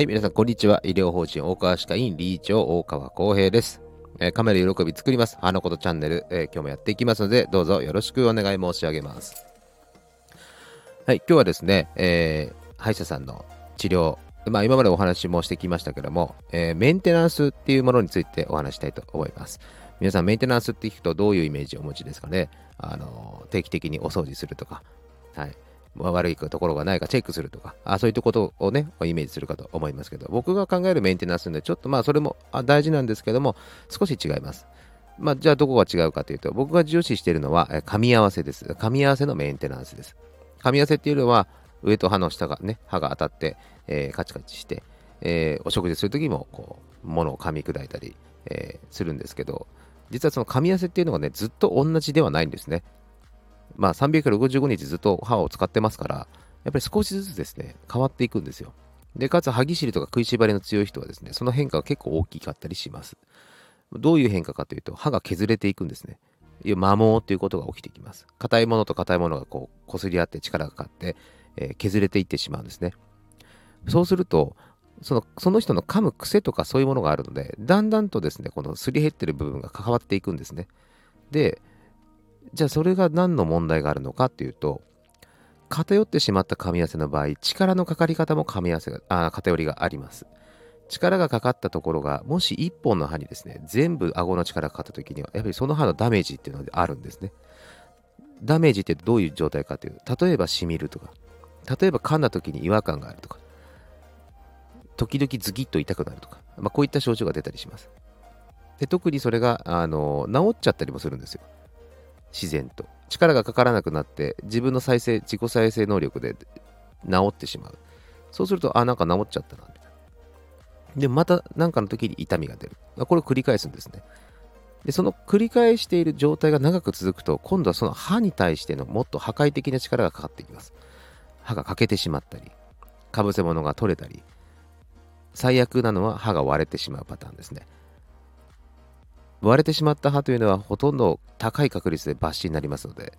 はい、皆さん、こんにちは。医療法人大川歯科医院理事長、大川康平です。えー、カメラ喜び作ります。花ことチャンネル、えー、今日もやっていきますので、どうぞよろしくお願い申し上げます。はい、今日はですね、えー、歯医者さんの治療、まあ、今までお話もしてきましたけども、え、メンテナンスっていうものについてお話したいと思います。皆さん、メンテナンスって聞くとどういうイメージをお持ちですかね？あの定期的にお掃除するとか、はい。悪いところがないかチェックするとか、あそういったことをね、イメージするかと思いますけど、僕が考えるメンテナンスで、ちょっとまあそれも大事なんですけども、少し違います。まあ、じゃあどこが違うかというと、僕が重視しているのは、噛み合わせです。噛み合わせのメンテナンスです。噛み合わせっていうのは、上と歯の下がね、歯が当たって、えー、カチカチして、えー、お食事するときも、こう、物を噛み砕いたり、えー、するんですけど、実はその噛み合わせっていうのがね、ずっと同じではないんですね。まあ、365日ずっと歯を使ってますから、やっぱり少しずつですね、変わっていくんですよ。で、かつ歯ぎしりとか食いしばりの強い人はですね、その変化が結構大きかったりします。どういう変化かというと、歯が削れていくんですね。いう摩耗ということが起きてきます。硬いものと硬いものがこう、擦り合って力がかかって、えー、削れていってしまうんですね。そうすると、そのその人の噛む癖とかそういうものがあるので、だんだんとですね、このすり減ってる部分が関わっていくんですね。で、じゃあそれが何の問題があるのかっていうと、偏ってしまった噛み合わせの場合、力のかかり方も噛み合わせが、あ偏りがあります。力がかかったところが、もし1本の歯にですね、全部顎の力がかかった時には、やっぱりその歯のダメージっていうのがあるんですね。ダメージってどういう状態かという、例えばしみるとか、例えば噛んだ時に違和感があるとか、時々ズキッと痛くなるとか、まあ、こういった症状が出たりします。で特にそれがあの治っちゃったりもするんですよ。自然と。力がかからなくなって、自分の再生、自己再生能力で治ってしまう。そうすると、あ、なんか治っちゃったな、みたいな。で、また何かの時に痛みが出る。これを繰り返すんですね。で、その繰り返している状態が長く続くと、今度はその歯に対してのもっと破壊的な力がかかってきます。歯が欠けてしまったり、かぶせ物が取れたり、最悪なのは歯が割れてしまうパターンですね。割れてしまった歯というのはほとんど高い確率で抜歯になりますので、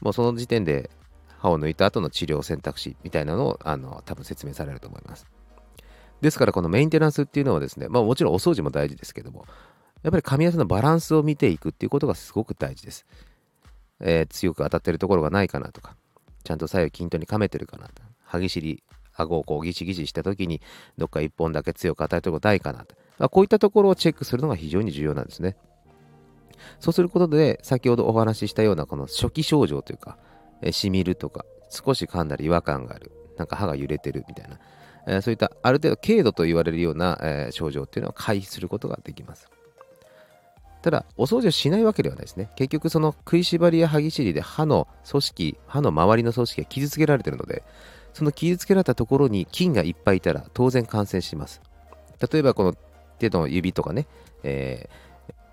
もうその時点で歯を抜いた後の治療選択肢みたいなのをあの多分説明されると思います。ですからこのメンテナンスっていうのはですね、まあもちろんお掃除も大事ですけども、やっぱり噛み合わせのバランスを見ていくっていうことがすごく大事です。えー、強く当たってるところがないかなとか、ちゃんと左右均等に噛めてるかなと。歯ぎしり、顎をこうギシギシした時に、どっか一本だけ強く当たるところないかなと。ま、こういったところをチェックするのが非常に重要なんですね。そうすることで、先ほどお話ししたようなこの初期症状というか、えしみるとか、少し噛んだら違和感がある、なんか歯が揺れてるみたいな、えー、そういったある程度軽度と言われるような、えー、症状っていうのは回避することができます。ただ、お掃除をしないわけではないですね。結局、その食いしばりや歯ぎしりで歯の組織、歯の周りの組織が傷つけられてるので、その傷つけられたところに菌がいっぱいいたら当然感染します。例えば、この手の指とかね、え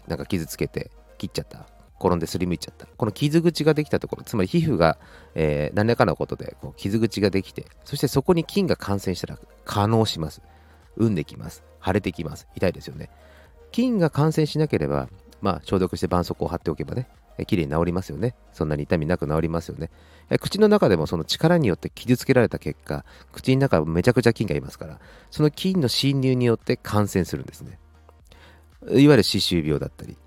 ー、なんか傷つけて切っちゃった。転んですりむいちゃった。この傷口ができたところ、つまり皮膚が、えー、何らかのことでこう傷口ができて、そしてそこに菌が感染したら可能します。産んできます。腫れてきます。痛いですよね。菌が感染しなければ、まあ、消毒して絆創膏を貼っておけばね、えきれいに治りますよね。そんなに痛みなく治りますよね。口の中でもその力によって傷つけられた結果、口の中めちゃくちゃ菌がいますから、その菌の侵入によって感染するんですね。いわゆる歯周病だったり、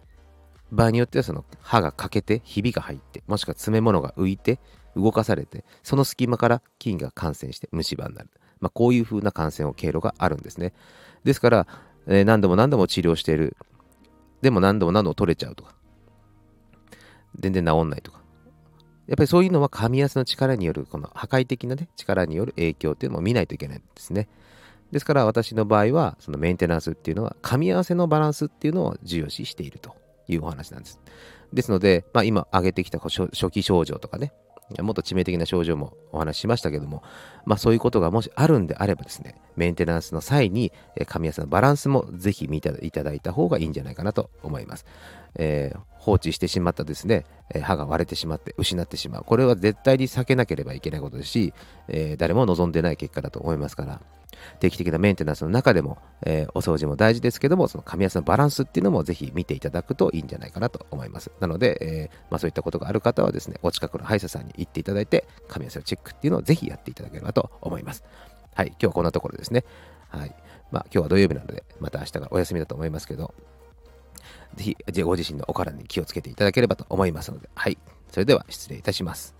場合によってはその歯が欠けて、ひびが入って、もしくは詰め物が浮いて、動かされて、その隙間から菌が感染して虫歯になる。まあ、こういう風な感染を経路があるんですね。ですから、えー、何度も何度も治療している。でも何度も何度も取れちゃうとか。全然治んないとか。やっぱりそういうのは噛み合わせの力による、この破壊的な、ね、力による影響っていうのも見ないといけないんですね。ですから私の場合は、そのメンテナンスっていうのは、噛み合わせのバランスっていうのを重要視しているというお話なんです。ですので、まあ、今挙げてきた初期症状とかね、もっと致命的な症状もお話ししましたけども、まあ、そういうことがもしあるんであればですね、メンテナンスの際に、え噛み合わせのバランスもぜひ見ていただいた方がいいんじゃないかなと思います。えー、放置してしまったですね、え歯が割れてしまって失ってしまう。これは絶対に避けなければいけないことですし、えー、誰も望んでない結果だと思いますから、定期的なメンテナンスの中でも、えー、お掃除も大事ですけども、その噛み合わせのバランスっていうのもぜひ見ていただくといいんじゃないかなと思います。なので、えー、まあ、そういったことがある方はですね、お近くの歯医者さんに行っていただいて、噛み合わせのチェックっていうのをぜひやっていただければと思います。はい、今日はこんなところですね。はい。まあ、今日は土曜日なので、また明日がお休みだと思いますけど、ぜひ、ご自身のお体に気をつけていただければと思いますので、はい。それでは失礼いたします。